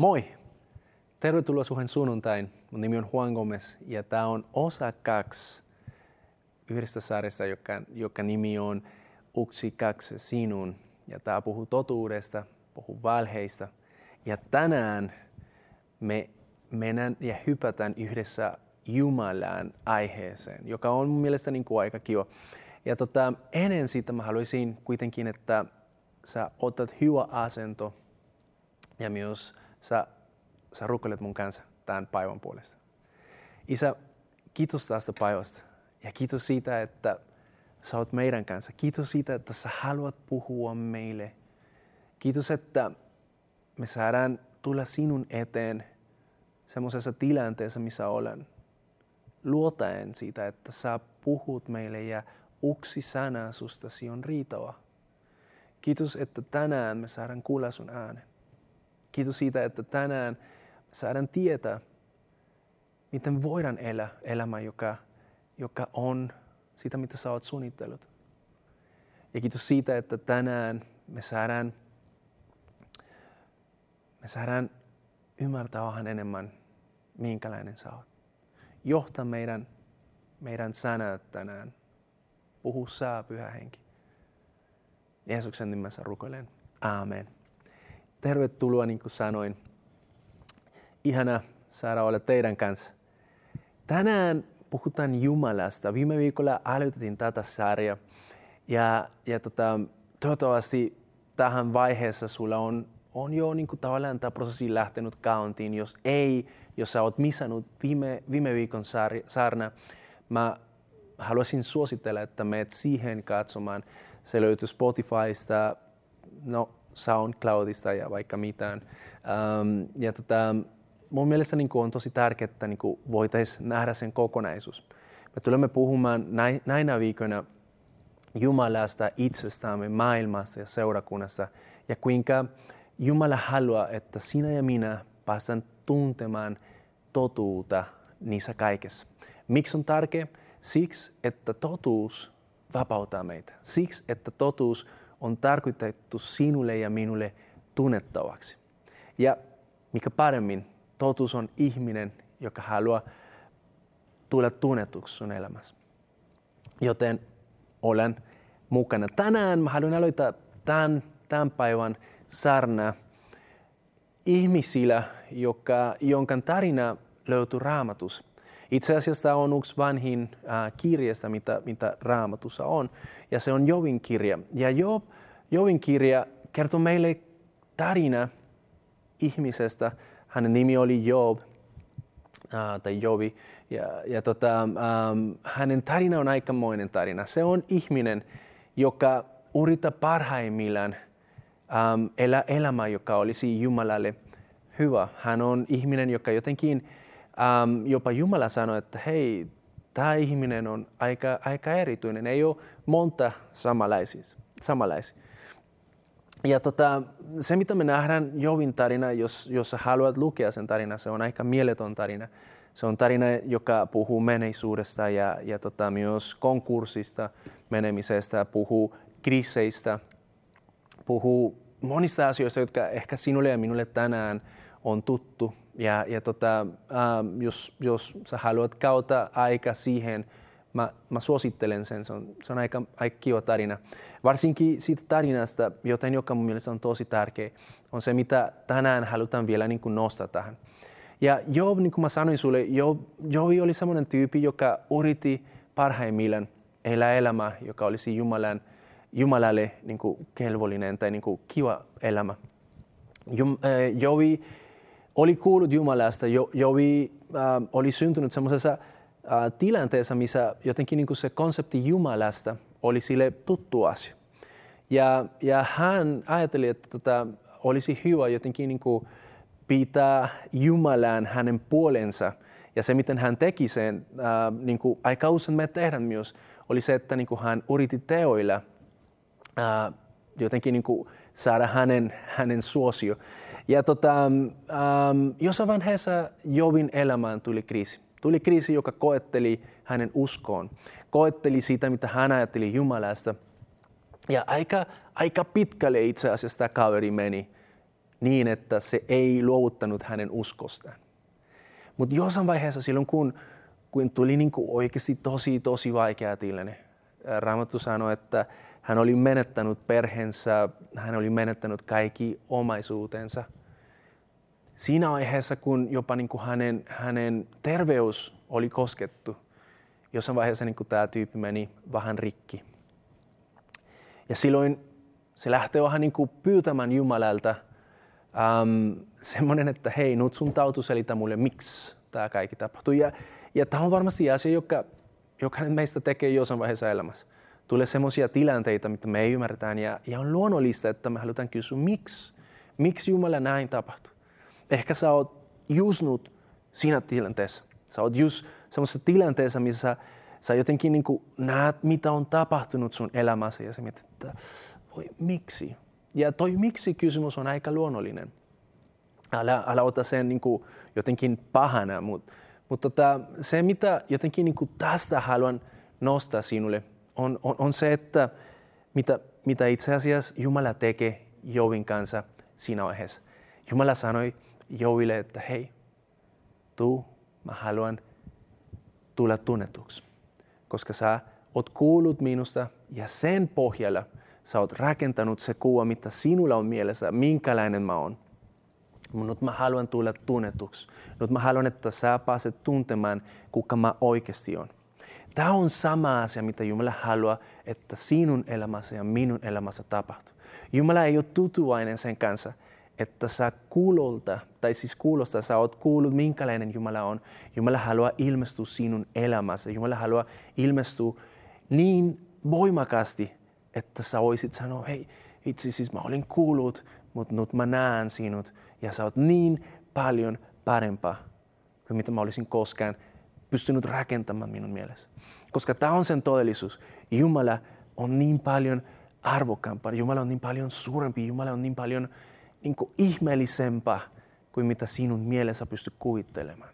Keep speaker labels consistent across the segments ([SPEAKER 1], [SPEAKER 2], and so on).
[SPEAKER 1] Moi! Tervetuloa Suhen sunnuntain. Mun nimi on Juan Gomez ja tämä on osa kaksi yhdestä sarjasta, joka, joka nimi on Uksi kaksi sinun. Ja tämä puhuu totuudesta, puhuu valheista. Ja tänään me mennään ja hypätään yhdessä Jumalan aiheeseen, joka on mun mielestä niin kuin aika kiva. Ja tota, ennen sitä mä haluaisin kuitenkin, että sä otat hyvä asento ja myös sä, sä rukoilet mun kanssa tämän päivän puolesta. Isä, kiitos tästä päivästä ja kiitos siitä, että sä oot meidän kanssa. Kiitos siitä, että sä haluat puhua meille. Kiitos, että me saadaan tulla sinun eteen semmoisessa tilanteessa, missä olen. Luotaen siitä, että sä puhut meille ja uksi sana sustasi on riitava. Kiitos, että tänään me saadaan kuulla sun äänen. Kiitos siitä, että tänään saadaan tietää, miten voidaan elää elämä, joka, joka on sitä, mitä sä oot suunnitellut. Ja kiitos siitä, että tänään me saadaan, me saadaan ymmärtää vähän enemmän, minkälainen sä oot. Johta meidän, meidän sanat tänään. Puhu sä, pyhä henki. Jeesuksen nimessä rukoilen. Aamen. Tervetuloa, niin kuin sanoin. Ihana saada olla teidän kanssa. Tänään puhutaan Jumalasta. Viime viikolla aloitettiin tätä sarjaa. Ja, ja tota, toivottavasti tähän vaiheessa sulla on, on jo niin kuin tavallaan tämä prosessi lähtenyt käyntiin. Jos ei, jos sä oot missannut viime, viime viikon saarna, mä haluaisin suositella, että menet siihen katsomaan. Se löytyy Spotifysta, no SoundCloudista ja vaikka mitään. Um, ja tota, mun mielestä niin on tosi tärkeää, että niin voitaisiin nähdä sen kokonaisuus. Me tulemme puhumaan näinä viikoina Jumalasta itsestämme, maailmasta ja seurakunnasta ja kuinka Jumala haluaa, että sinä ja minä päästään tuntemaan totuutta niissä kaikessa. Miksi on tärkeä? Siksi, että totuus vapauttaa meitä. Siksi, että totuus on tarkoitettu sinulle ja minulle tunnettavaksi. Ja mikä paremmin, totuus on ihminen, joka haluaa tulla tunnetuksi sun elämässä. Joten olen mukana. Tänään mä haluan aloittaa tämän, tämän päivän sarna ihmisillä, joka, jonka tarina löytyy raamatus. Itse asiassa tämä on yksi vanhin äh, kirjasta, mitä, mitä raamatussa on, ja se on Jovin kirja. Ja Job, Jovin kirja kertoo meille tarina ihmisestä. Hänen nimi oli Job, äh, tai Jovi, ja, ja tota, ähm, hänen tarina on aikamoinen tarina. Se on ihminen, joka yrittää parhaimmillaan ähm, elää elämää, joka olisi Jumalalle hyvä. Hän on ihminen, joka jotenkin um, jopa Jumala sanoi, että hei, tämä ihminen on aika, aika erityinen, ei ole monta samanlaisia. samanlaisia. Ja tota, se, mitä me nähdään Jovin tarina, jos, jos haluat lukea sen tarina, se on aika mieleton tarina. Se on tarina, joka puhuu menneisyydestä ja, ja tota, myös konkurssista, menemisestä, puhuu kriiseistä, puhuu monista asioista, jotka ehkä sinulle ja minulle tänään on tuttu. Ja, ja tota, äh, jos, jos sä haluat käyttää aika siihen, mä, mä suosittelen sen. Se on, se on aika, aika kiva tarina. Varsinkin siitä tarinasta, joten joka mun mielestä on tosi tärkeä, on se, mitä tänään halutaan vielä niin kuin nostaa tähän. Ja Job, niin kuin mä sanoin sulle, Job, Job oli semmoinen tyyppi, joka yritti parhaimmillaan elää elämä, joka olisi Jumalan, Jumalalle niin kuin kelvollinen tai niin kuin kiva elämä. Äh, Jobi oli kuullut Jumalasta, jo, Jovi äh, oli syntynyt semmoisessa äh, tilanteessa, missä jotenkin niin se konsepti Jumalasta oli sille tuttu asia. Ja, ja hän ajatteli, että tota, olisi hyvä jotenkin niin kuin pitää Jumalan hänen puolensa. Ja se, miten hän teki sen, äh, niin kuin aika usein me tehdään myös, oli se, että niin kuin hän yritti teoilla äh, jotenkin niin kuin saada hänen, hänen suosio. Ja tota, ähm, jossain vaiheessa Jovin elämään tuli kriisi. Tuli kriisi, joka koetteli hänen uskoon, koetteli sitä, mitä hän ajatteli Jumalasta. Ja aika, aika pitkälle itse asiassa tämä kaveri meni niin, että se ei luovuttanut hänen uskostaan. Mutta jossain vaiheessa silloin, kun, kun tuli niin kuin oikeasti tosi, tosi vaikea tilanne, Raamattu sanoi, että hän oli menettänyt perheensä, hän oli menettänyt kaikki omaisuutensa. Siinä vaiheessa, kun jopa niin kuin hänen, hänen terveys oli koskettu, jossain vaiheessa niin kuin tämä tyyppi meni vähän rikki. Ja silloin se lähtee vähän niin kuin pyytämään Jumalalta um, semmoinen, että hei, nyt sun tautu selitä mulle, miksi tämä kaikki tapahtui. Ja, ja tämä on varmasti asia, joka jokainen meistä tekee jossain vaiheessa elämässä. Tulee semmoisia tilanteita, mitä me ei ymmärretään ja, ja on luonnollista, että me halutaan kysyä, miksi? Miksi Jumala näin tapahtuu? Ehkä sä oot just nyt siinä tilanteessa. Sä oot just semmoisessa tilanteessa, missä sä jotenkin niin näet, mitä on tapahtunut sun elämässä ja sä mietit, että voi, miksi? Ja toi miksi-kysymys on aika luonnollinen. Älä, älä ota sen niin kuin jotenkin pahana, mutta mutta tota, se, mitä jotenkin niin kuin tästä haluan nostaa sinulle, on, on, on se, että mitä, mitä itse asiassa Jumala tekee Jovin kanssa siinä vaiheessa. Jumala sanoi Joville, että hei, tu, mä haluan tulla tunnetuksi, koska sä oot kuullut minusta ja sen pohjalla sä oot rakentanut se kuva, mitä sinulla on mielessä, minkälainen mä oon. Mutta mä haluan tulla tunnetuksi. Nyt mä haluan, että sä pääset tuntemaan, kuka mä oikeasti on. Tämä on sama asia, mitä Jumala haluaa, että sinun elämässä ja minun elämässä tapahtuu. Jumala ei ole tutuainen sen kanssa, että sä kuulolta, tai siis kuulosta sä oot kuullut, minkälainen Jumala on. Jumala haluaa ilmestyä sinun elämässä. Jumala haluaa ilmestyä niin voimakasti, että sä voisit sanoa, hei, itse siis mä olin kuullut, mutta nyt mä näen sinut ja sä oot niin paljon parempaa kuin mitä mä olisin koskaan pystynyt rakentamaan minun mielessä. Koska tämä on sen todellisuus. Jumala on niin paljon arvokkaampaa, Jumala on niin paljon suurempi, Jumala on niin paljon niin kuin ihmeellisempaa kuin mitä sinun mielessä pystyt kuvittelemaan.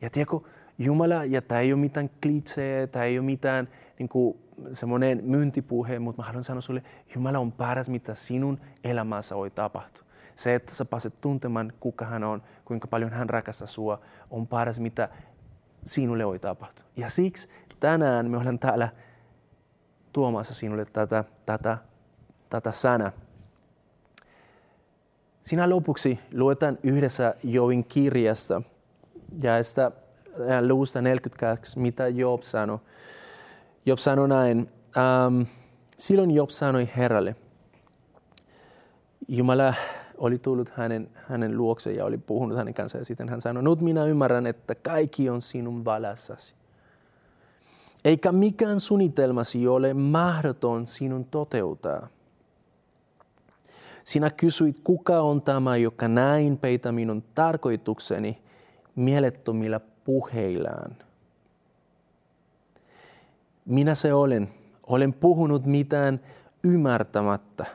[SPEAKER 1] Ja tiedätkö, Jumala, ja tämä ei ole mitään klitseä, tämä ei ole mitään niin kuin, semmoinen myyntipuhe, mutta mä haluan sanoa sulle, Jumala on paras, mitä sinun elämässä voi tapahtua. Se, että sä pääset tuntemaan, kuka hän on, kuinka paljon hän rakastaa sua, on paras, mitä sinulle voi tapahtua. Ja siksi tänään me olemme täällä tuomassa sinulle tätä, tätä, tätä sana. Sinä lopuksi luetaan yhdessä Jovin kirjasta ja sitä luusta 42, mitä Job sanoi. Job sanoi näin, ähm, silloin Job sanoi Herralle, Jumala oli tullut hänen, hänen luokse ja oli puhunut hänen kanssaan. Ja sitten hän sanoi, nyt minä ymmärrän, että kaikki on sinun valassasi. Eikä mikään suunnitelmasi ole mahdoton sinun toteuttaa. Sinä kysyit, kuka on tämä, joka näin peitä minun tarkoitukseni mielettömillä puheillaan. Minä se olen. Olen puhunut mitään ymmärtämättä.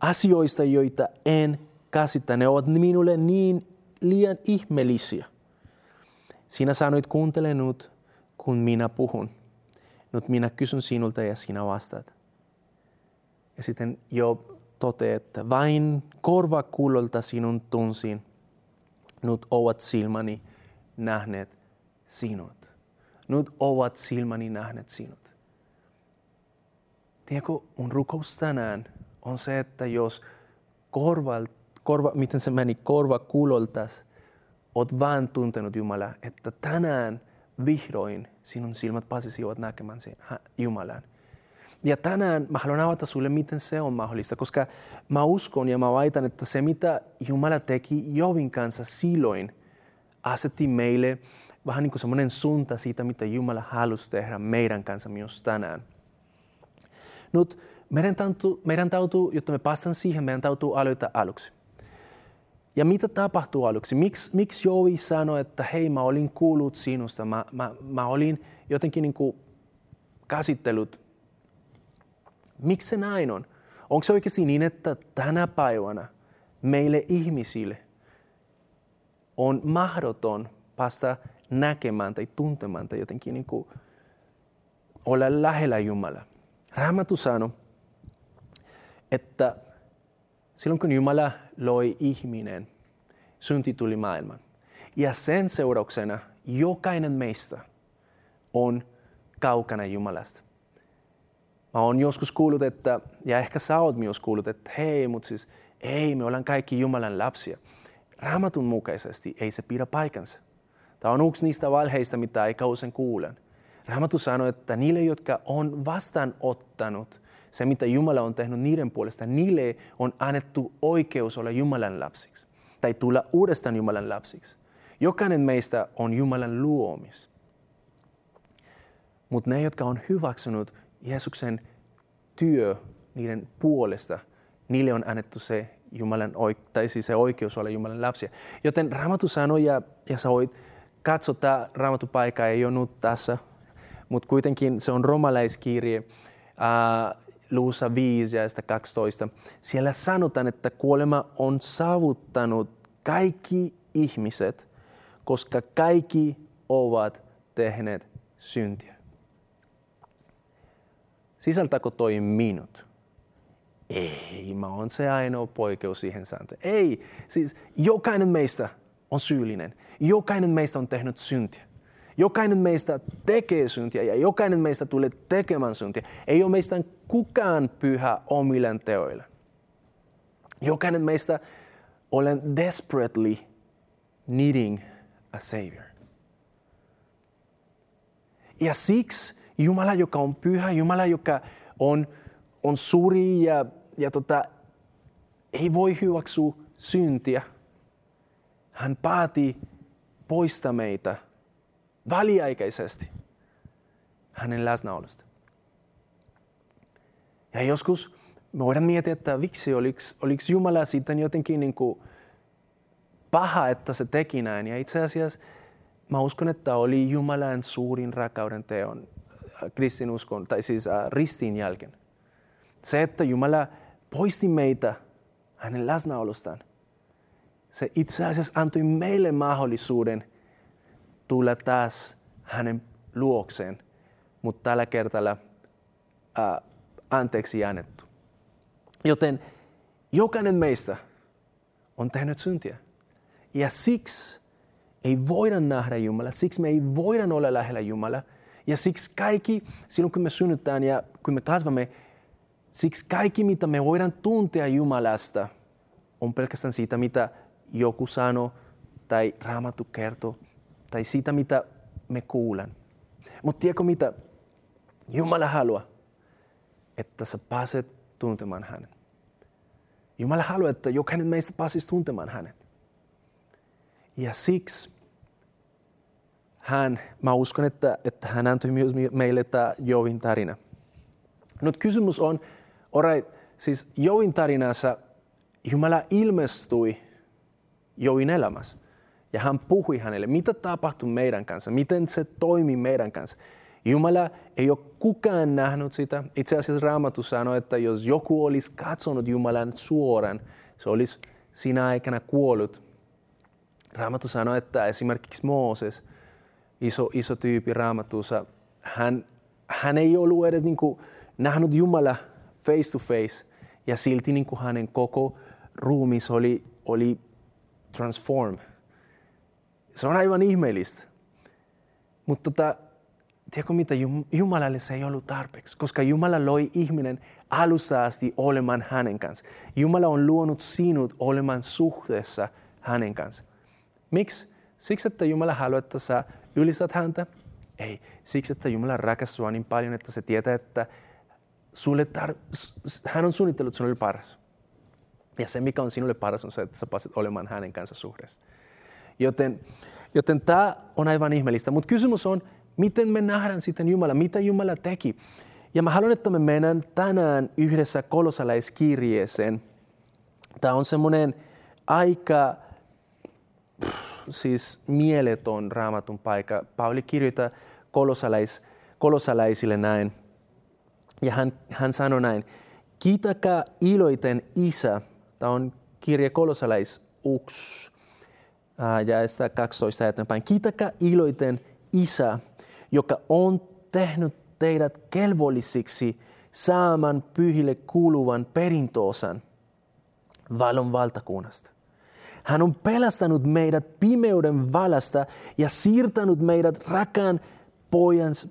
[SPEAKER 1] Asioista, joita en käsitä. Ne ovat minulle niin liian ihmeellisiä. Sinä sanoit, kuuntele nyt, kun minä puhun. Nyt minä kysyn sinulta ja sinä vastaat. Ja sitten Job toteaa, että vain korvakuulolta sinun tunsin. Nyt ovat silmäni nähneet sinut. Nyt ovat silmäni nähneet sinut. Tiedätkö, mun rukous tänään on se, että jos korvalta korva, miten se meni, korva kuuloltas, oot vaan tuntenut Jumala, että tänään vihdoin sinun silmät pääsisivät näkemään Jumalan. Ja tänään mä haluan avata sulle, miten se on mahdollista, koska mä uskon ja mä väitän, että se mitä Jumala teki Jovin kanssa silloin, asetti meille vähän niin kuin semmoinen suunta siitä, mitä Jumala halusi tehdä meidän kanssa myös tänään. Nyt meidän täytyy, meidän täytyy, jotta me päästään siihen, meidän täytyy aloittaa aluksi. Ja mitä tapahtuu aluksi? Miks, miksi Joey sanoi, että hei mä olin kuullut sinusta, mä, mä, mä olin jotenkin niin kuin käsitellyt. Miksi se näin on? Onko se oikeasti niin, että tänä päivänä meille ihmisille on mahdoton päästä näkemään tai tuntemaan tai jotenkin niin kuin olla lähellä Jumala? Raamattu sanoi, että silloin kun Jumala loi ihminen, synti tuli maailman. Ja sen seurauksena jokainen meistä on kaukana Jumalasta. Mä oon joskus kuullut, että, ja ehkä sä oot myös kuullut, että hei, mutta siis ei, me ollaan kaikki Jumalan lapsia. Raamatun mukaisesti ei se pidä paikansa. Tämä on yksi niistä valheista, mitä ei kausen kuulen. Raamattu sanoo, että niille, jotka on vastaanottanut se, mitä Jumala on tehnyt niiden puolesta, niille on annettu oikeus olla Jumalan lapsiksi tai tulla uudestaan Jumalan lapsiksi. Jokainen meistä on Jumalan luomis. Mutta ne, jotka on hyväksynyt Jeesuksen työ niiden puolesta, niille on annettu se, Jumalan, tai siis se oikeus olla Jumalan lapsia. Joten Raamattu sanoi, ja, ja sä voit katsoa, tämä Raamattupaikka ei ole nyt tässä, mutta kuitenkin se on romalaiskirje, äh, luussa 5 ja 12. Siellä sanotaan, että kuolema on saavuttanut kaikki ihmiset, koska kaikki ovat tehneet syntiä. Sisältääkö toi minut? Ei, mä oon se ainoa poikkeus siihen sääntöön. Ei, siis jokainen meistä on syyllinen. Jokainen meistä on tehnyt syntiä. Jokainen meistä tekee syntiä ja jokainen meistä tulee tekemään syntiä. Ei ole meistä kukaan pyhä omille teoille. Jokainen meistä olen desperately needing a savior. Ja siksi Jumala, joka on pyhä, Jumala, joka on, on suuri ja, ja tota, ei voi hyväksyä syntiä, hän päätti poistaa meitä väliaikaisesti hänen läsnäolosta. Ja joskus me voidaan miettiä, että miksi oliko, Jumala sitten jotenkin niin kuin paha, että se teki näin. Ja itse asiassa mä uskon, että oli Jumalan suurin rakkauden teon äh, kristinuskon, tai siis äh, ristin jälkeen. Se, että Jumala poisti meitä hänen läsnäolostaan. Se itse asiassa antoi meille mahdollisuuden tulla taas hänen luokseen, mutta tällä kertaa äh, anteeksi annettu. Joten jokainen meistä on tehnyt syntiä. Ja siksi ei voida nähdä Jumala, siksi me ei voida olla lähellä Jumala. Ja siksi kaikki, silloin kun me synnytään ja kun me kasvamme, siksi kaikki mitä me voidaan tuntea Jumalasta on pelkästään siitä, mitä joku sanoo tai raamattu kertoo tai siitä, mitä me kuulen. Mutta tiedätkö mitä? Jumala haluaa, että sä pääset tuntemaan hänen. Jumala haluaa, että jokainen meistä pääsisi tuntemaan hänet. Ja siksi hän, mä uskon, että, että hän antoi myös meille tämä Jovin tarina. Nyt kysymys on, alright, siis Jovin tarinassa Jumala ilmestyi Jovin elämässä. Ja hän puhui hänelle, mitä tapahtui meidän kanssa, miten se toimi meidän kanssa. Jumala ei ole kukaan nähnyt sitä. Itse asiassa Raamattu sanoi, että jos joku olisi katsonut Jumalan suoraan, se olisi siinä aikana kuollut. Raamattu sanoi, että esimerkiksi Mooses, iso, iso tyyppi Raamatussa, hän, hän ei ollut edes niin kuin nähnyt Jumala face to face, ja silti niin kuin hänen koko ruumis oli, oli transform. Se on aivan ihmeellistä. Mutta tota, tiedätkö mitä, Jumalalle se ei ollut tarpeeksi, koska Jumala loi ihminen alusta asti olemaan hänen kanssa. Jumala on luonut sinut olemaan suhteessa hänen kanssa. Miksi? Siksi, että Jumala haluaa, että sä ylistät häntä? Ei. Siksi, että Jumala rakastaa niin paljon, että se tietää, että sulle tar- hän on suunnitellut sinulle paras. Ja se, mikä on sinulle paras, on se, että sä pääset olemaan hänen kanssa suhteessa. Joten, joten tämä on aivan ihmeellistä. Mutta kysymys on, miten me nähdään sitten Jumala, mitä Jumala teki. Ja mä haluan, että me mennään tänään yhdessä kolosalaiskirjeeseen. Tämä on semmoinen aika siis mieleton raamatun paikka. Pauli kirjoittaa kolosalais, kolosalaisille näin. Ja hän, hän sanoi näin, kiitäkää iloiten isä. Tämä on kirje kolosalais 1 ja sitä 12 eteenpäin. Kiitäkää iloiten isä, joka on tehnyt teidät kelvollisiksi saaman pyhille kuuluvan perintoosan. valon valtakunnasta. Hän on pelastanut meidät pimeyden valasta ja siirtänyt meidät rakaan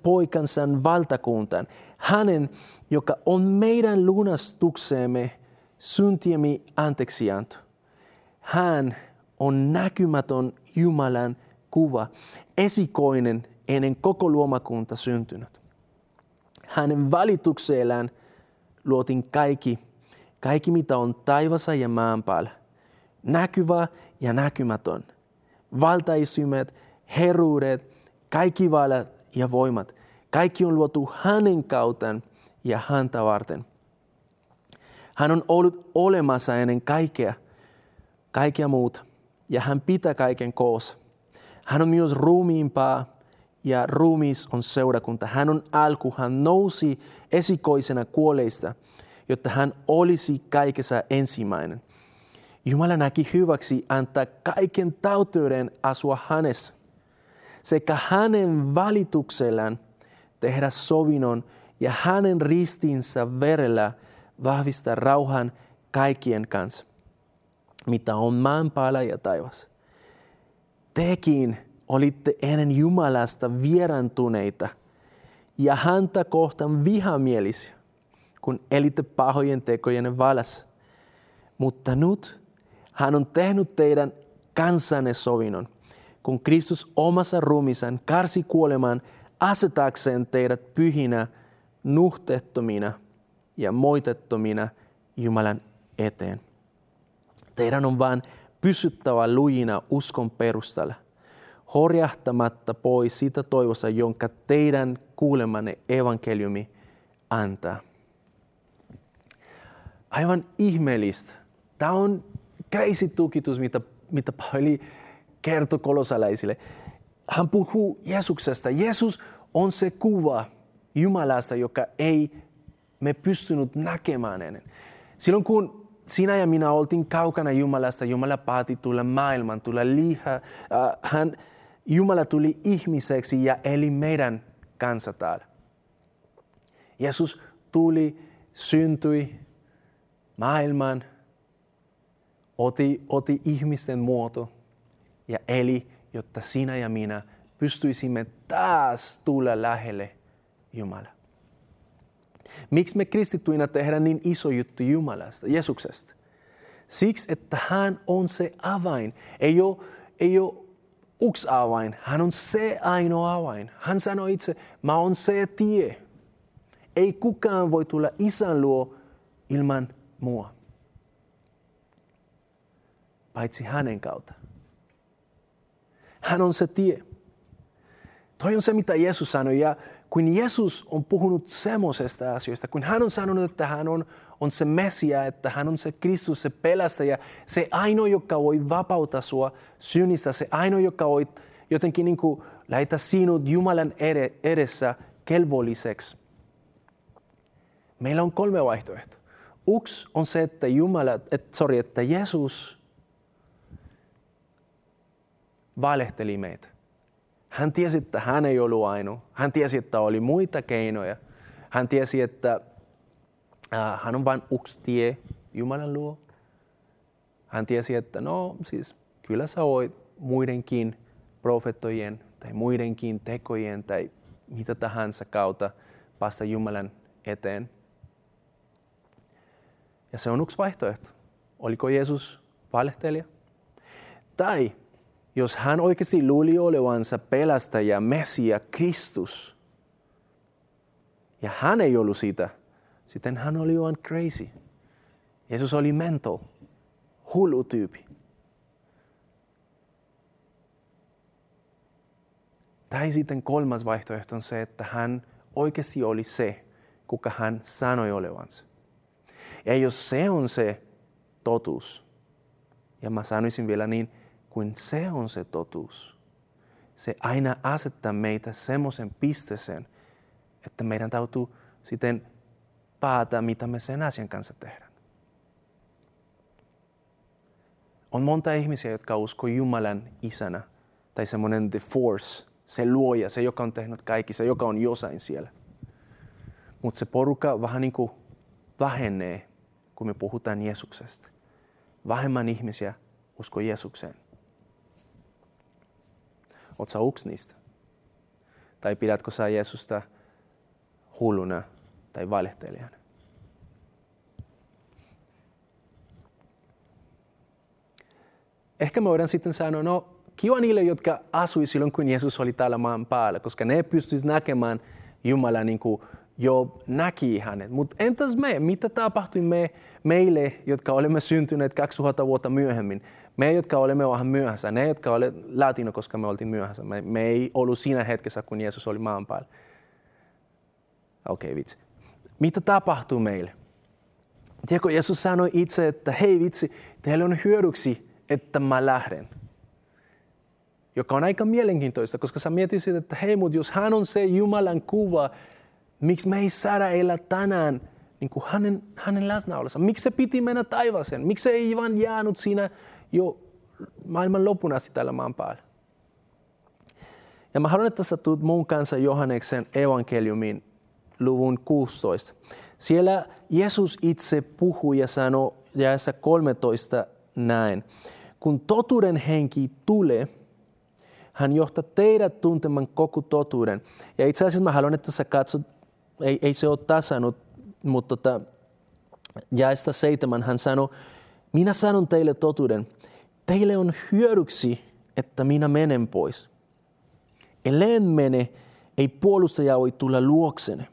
[SPEAKER 1] poikansa valtakuntaan. Hänen, joka on meidän lunastukseemme syntiemi anteeksianto. Hän on näkymätön Jumalan kuva, esikoinen ennen koko luomakunta syntynyt. Hänen valituksellaan luotin kaikki, kaikki mitä on taivassa ja maan päällä. Näkyvä ja näkymätön. Valtaistumet, heruudet, kaikki vallat ja voimat. Kaikki on luotu hänen kauteen ja häntä varten. Hän on ollut olemassa ennen kaikkea, kaikkea muuta, ja hän pitää kaiken koossa. Hän on myös ruumiimpaa ja ruumis on seurakunta. Hän on alku, hän nousi esikoisena kuoleista, jotta hän olisi kaikessa ensimmäinen. Jumala näki hyväksi antaa kaiken tauteuden asua hänessä sekä hänen valituksellaan tehdä sovinnon ja hänen ristinsä verellä vahvistaa rauhan kaikkien kanssa, mitä on maan päällä ja taivas. Tekin olitte ennen Jumalasta vierantuneita ja häntä kohtaan vihamielisiä, kun elitte pahojen tekojen valassa. Mutta nyt hän on tehnyt teidän kansanne sovinnon, kun Kristus omassa ruumissaan karsi kuolemaan asetakseen teidät pyhinä, nuhtettomina ja moitettomina Jumalan eteen. Teidän on vain pysyttävä lujina uskon perustalla, horjahtamatta pois siitä toivossa, jonka teidän kuulemanne evankeliumi antaa. Aivan ihmeellistä. Tämä on crazy tukitus, mitä, mitä Pauli kertoi kolosalaisille. Hän puhuu Jeesuksesta. Jeesus on se kuva Jumalasta, joka ei me pystynyt näkemään ennen. Silloin kun sinä ja minä oltiin kaukana Jumalasta, Jumala päätti tulla maailman, tulla liha. Äh, hän, Jumala tuli ihmiseksi ja eli meidän kanssa täällä. Jeesus tuli, syntyi maailmaan, oti, oti ihmisten muoto ja eli, jotta sinä ja minä pystyisimme taas tulla lähelle Jumalaa. Miksi me kristittyinä tehdään niin iso juttu Jumalasta, Jeesuksesta? Siksi, että hän on se avain. Ei ole, ei ole yksi avain, hän on se ainoa avain. Hän sanoi itse, mä on se tie. Ei kukaan voi tulla isän luo ilman mua. Paitsi hänen kautta. Hän on se tie. Toi on se, mitä Jeesus sanoi. Ja kun Jeesus on puhunut semmoisesta asioista, kun hän on sanonut, että hän on, on se Messia, että hän on se Kristus, se pelastaja, se ainoa, joka voi vapauttaa sua synnistä, se ainoa, joka voi jotenkin niin kuin laita sinut Jumalan edessä kelvolliseksi. Meillä on kolme vaihtoehtoa. Yksi on se, että, Jumala, et, sorry, että Jeesus valehteli meitä. Hän tiesi, että hän ei ollut ainoa. Hän tiesi, että oli muita keinoja. Hän tiesi, että hän on vain yksi tie Jumalan luo. Hän tiesi, että no siis kyllä sä voit muidenkin profettojen tai muidenkin tekojen tai mitä tahansa kautta päästä Jumalan eteen. Ja se on yksi vaihtoehto. Oliko Jeesus valehtelija? Tai jos hän oikeasti luuli olevansa pelastaja, Messia, Kristus, ja hän ei ollut sitä, sitten hän oli vain crazy. Jeesus oli mental, hullu tyyppi. Tai sitten kolmas vaihtoehto on se, että hän oikeasti oli se, kuka hän sanoi olevansa. Ja jos se on se totuus, ja mä sanoisin vielä niin, kun se on se totuus. Se aina asettaa meitä semmoisen pisteeseen, että meidän täytyy sitten päätä, mitä me sen asian kanssa tehdään. On monta ihmisiä, jotka uskoo Jumalan isänä, tai semmoinen the force, se luoja, se joka on tehnyt kaikki, se joka on jossain siellä. Mutta se porukka vähän niin kuin vähenee, kun me puhutaan Jeesuksesta. vähemmän ihmisiä usko Jeesukseen. Oletko yksi niistä? Tai pidätkö sä Jeesusta hulluna tai valehtelijana? Ehkä me voidaan sitten sanoa, no kiva niille, jotka asui silloin, kun Jeesus oli täällä maan päällä, koska ne pystyisivät näkemään Jumala niin kuin jo näki hänet. Mutta entäs me? Mitä tapahtui me, meille, jotka olemme syntyneet 2000 vuotta myöhemmin? Me, jotka olemme vähän myöhässä, ne, jotka olemme latino, koska me oltiin myöhässä. Me, me ei ollut siinä hetkessä, kun Jeesus oli maan päällä. Okei, okay, vitsi. Mitä tapahtui meille? Tiedätkö, Jeesus sanoi itse, että hei vitsi, teille on hyödyksi, että mä lähden. Joka on aika mielenkiintoista, koska sä mietisit, että hei, mutta jos hän on se Jumalan kuva, miksi me ei saada elää tänään niin kuin hänen, hänen läsnäolossa? Miksi se piti mennä taivaaseen? Miksi se ei vaan jäänyt siinä jo maailman lopun asti tällä maan päällä? Ja mä haluan, että sä tulet mun kanssa Johanneksen evankeliumin luvun 16. Siellä Jeesus itse puhuu ja sanoo jaessa 13 näin. Kun totuuden henki tulee, hän johtaa teidät tuntemaan koko totuuden. Ja itse asiassa mä haluan, että sä katsot, ei, ei se ole tasannut, mutta tota, jaesta seitsemän hän sanoi, minä sanon teille totuuden, teille on hyödyksi, että minä menen pois. Ellen mene, ei puolustaja voi tulla luoksenne.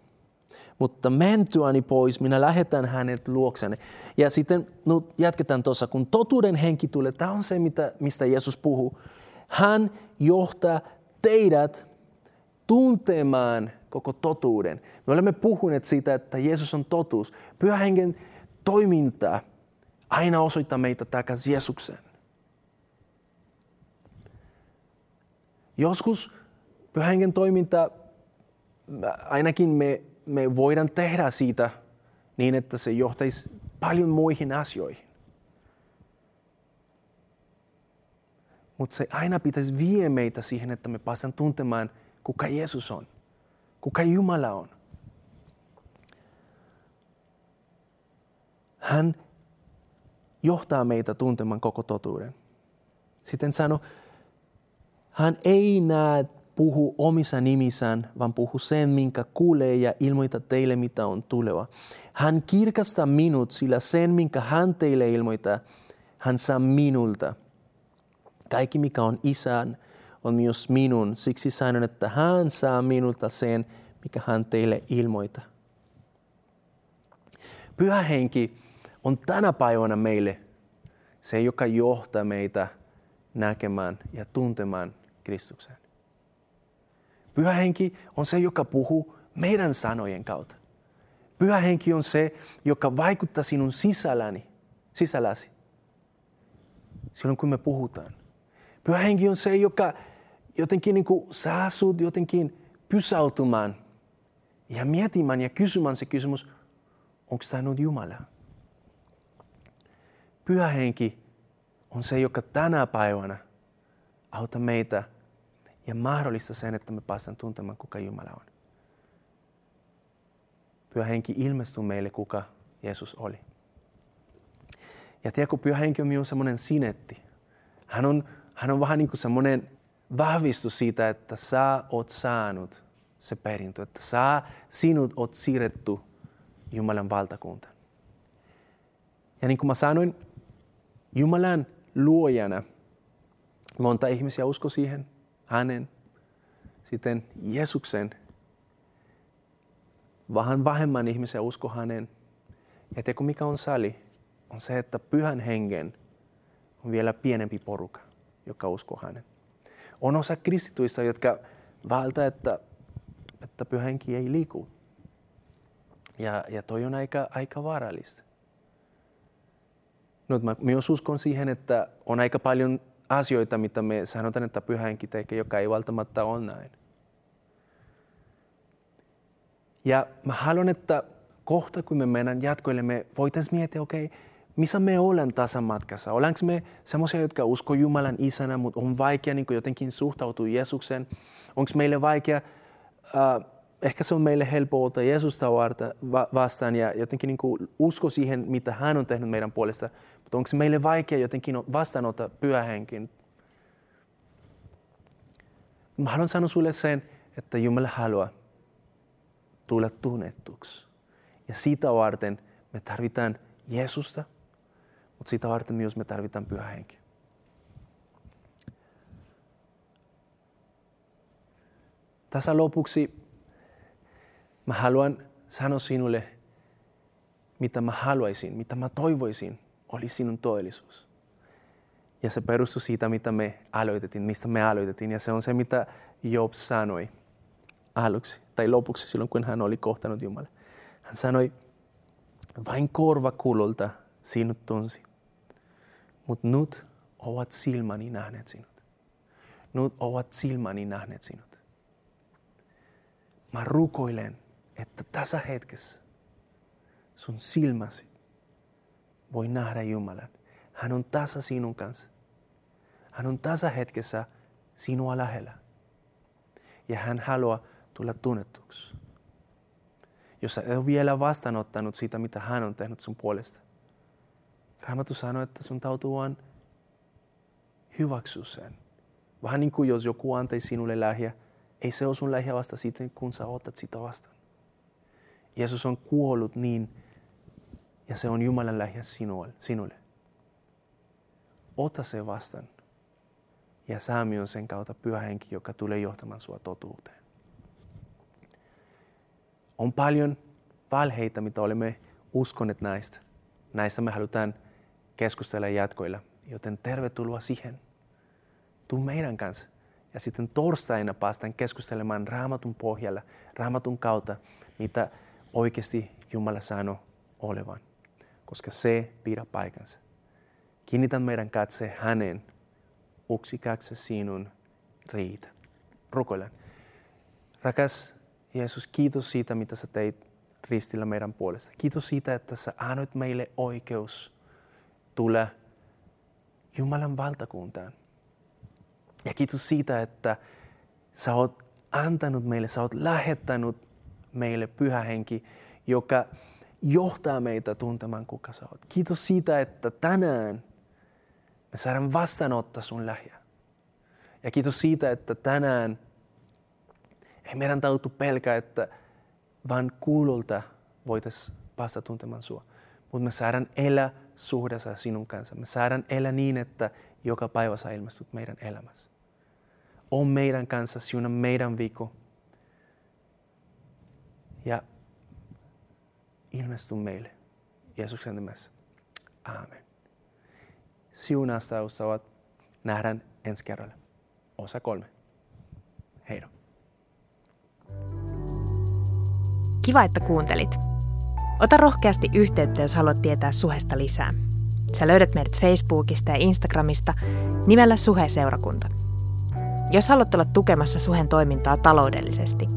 [SPEAKER 1] Mutta mentyäni pois, minä lähetän hänet luoksenne. Ja sitten no, jatketaan tuossa, kun totuuden henki tulee, tämä on se, mitä, mistä Jeesus puhuu. Hän johtaa teidät tuntemaan koko totuuden. Me olemme puhuneet siitä, että Jeesus on totuus. Pyhä hengen toiminta aina osoittaa meitä takaisin Jeesukseen. Joskus pyhä hengen toiminta, ainakin me, me voidaan tehdä siitä niin, että se johtaisi paljon muihin asioihin. Mutta se aina pitäisi vie meitä siihen, että me päästään tuntemaan, kuka Jeesus on, kuka Jumala on. Hän johtaa meitä tuntemaan koko totuuden. Sitten sano, hän ei näe puhu omissa nimissään, vaan puhu sen, minkä kuulee ja ilmoita teille, mitä on tuleva. Hän kirkastaa minut, sillä sen, minkä hän teille ilmoittaa, hän saa minulta – kaikki, mikä on isän, on myös minun. Siksi sanon, että hän saa minulta sen, mikä hän teille ilmoita. Pyhä henki on tänä päivänä meille se, joka johtaa meitä näkemään ja tuntemaan Kristuksen. Pyhä henki on se, joka puhuu meidän sanojen kautta. Pyhä henki on se, joka vaikuttaa sinun sisälläni, sisälläsi silloin, kun me puhutaan. Pyhä henki on se, joka jotenkin niin kuin saa sut jotenkin pysäytymään ja mietimään ja kysymään se kysymys, onko tämä nyt Jumala? Pyhä henki on se, joka tänä päivänä auttaa meitä ja mahdollista sen, että me päästään tuntemaan, kuka Jumala on. Pyhä henki ilmestyy meille, kuka Jeesus oli. Ja tiedätkö, pyhä henki on myös semmoinen sinetti. Hän on hän on vähän niin kuin semmoinen vahvistus siitä, että sä oot saanut se perintö, että sä, sinut oot siirretty Jumalan valtakuntaan. Ja niin kuin mä sanoin, Jumalan luojana monta ihmisiä usko siihen, hänen, sitten Jeesuksen. Vähän vähemmän ihmisiä usko hänen. Ja tiedätkö mikä on sali? On se, että pyhän hengen on vielä pienempi porukka joka uskoo hänen. On osa kristityistä, jotka valtaa, että, että pyhänki ei liiku. Ja, ja toi on aika, aika vaarallista. No, mä myös uskon siihen, että on aika paljon asioita, mitä me sanotaan, että pyhänki tekee, joka ei välttämättä ole näin. Ja mä haluan, että kohta kun me mennään jatkoille, me voitaisiin miettiä, okei, okay, missä me ollaan tässä matkassa? Ollaanko me semmoisia, jotka usko Jumalan isänä, mutta on vaikea niin jotenkin suhtautua Jeesuksen? Onko meille vaikea äh, ehkä se on meille helppo ottaa Jeesusta vastaan ja jotenkin niin kuin usko siihen, mitä hän on tehnyt meidän puolesta. Mutta onko se meille vaikea jotenkin vastaanottaa pyhä henkin? Mä haluan sanoa sulle sen, että Jumala haluaa tulla tunnettuksi. Ja sitä varten me tarvitaan Jeesusta, mutta sitä varten myös me tarvitaan pyhä henki. Tässä lopuksi mä haluan sanoa sinulle, mitä mä haluaisin, mitä mä toivoisin, oli sinun todellisuus. Ja se perustuu siitä, mitä me aloitettiin, mistä me aloitettiin. Ja se on se, mitä Job sanoi aluksi, tai lopuksi silloin, kun hän oli kohtanut Jumala. Hän sanoi, vain korvakulolta sinut tunsi, mutta nyt ovat silmäni nähneet sinut. Nyt ovat silmäni nähneet sinut. Mä rukoilen, että tässä hetkessä sun silmäsi voi nähdä Jumalan. Hän on tässä sinun kanssa. Hän on tässä hetkessä sinua lähellä. Ja hän haluaa tulla tunnettuksi. Jos sä et ole vielä vastaanottanut sitä, mitä hän on tehnyt sun puolesta. Raamattu sanoo, että sun täytyy vaan hyväksyä sen. Vähän niin kuin jos joku antaisi sinulle lähiä, ei se ole sun lähiä vasta sitten, kun sä otat sitä vastaan. Jeesus on kuollut niin, ja se on Jumalan lähiä sinulle. Ota se vastaan. Ja saami on sen kautta pyhä henki, joka tulee johtamaan sinua totuuteen. On paljon valheita, mitä olemme uskoneet näistä. Näistä me halutaan keskustella jatkoilla, joten tervetuloa siihen. Tuu meidän kanssa. Ja sitten torstaina päästään keskustelemaan raamatun pohjalla, raamatun kautta, mitä oikeasti Jumala sanoo olevan, koska se pidä paikansa. Kiinnitän meidän katse hänen, uksikaksi sinun riitä. Rukoilen. Rakas Jeesus, kiitos siitä, mitä sä teit ristillä meidän puolesta. Kiitos siitä, että sä annoit meille oikeus tulla Jumalan valtakuntaan. Ja kiitos siitä, että sä oot antanut meille, sä oot lähettänyt meille pyhä henki, joka johtaa meitä tuntemaan, kuka sä oot. Kiitos siitä, että tänään me saadaan vastaanottaa sun lähiä. Ja kiitos siitä, että tänään ei meidän tautu pelkää, että vaan kuulolta voitaisiin päästä tuntemaan sua. Mutta me saadaan elää suhdessa sinun kanssa. Me saadaan elää niin, että joka päivä sä ilmestyt meidän elämässä. On meidän kanssa, siunna meidän viikko. Ja ilmestu meille Jeesuksen nimessä. Aamen. Siunasta ovat nähdään ensi kerralla. Osa kolme. Heido.
[SPEAKER 2] Kiva, että kuuntelit. Ota rohkeasti yhteyttä, jos haluat tietää Suhesta lisää. Sä löydät meidät Facebookista ja Instagramista nimellä Suhe-seurakunta. Jos haluat olla tukemassa Suhen toimintaa taloudellisesti,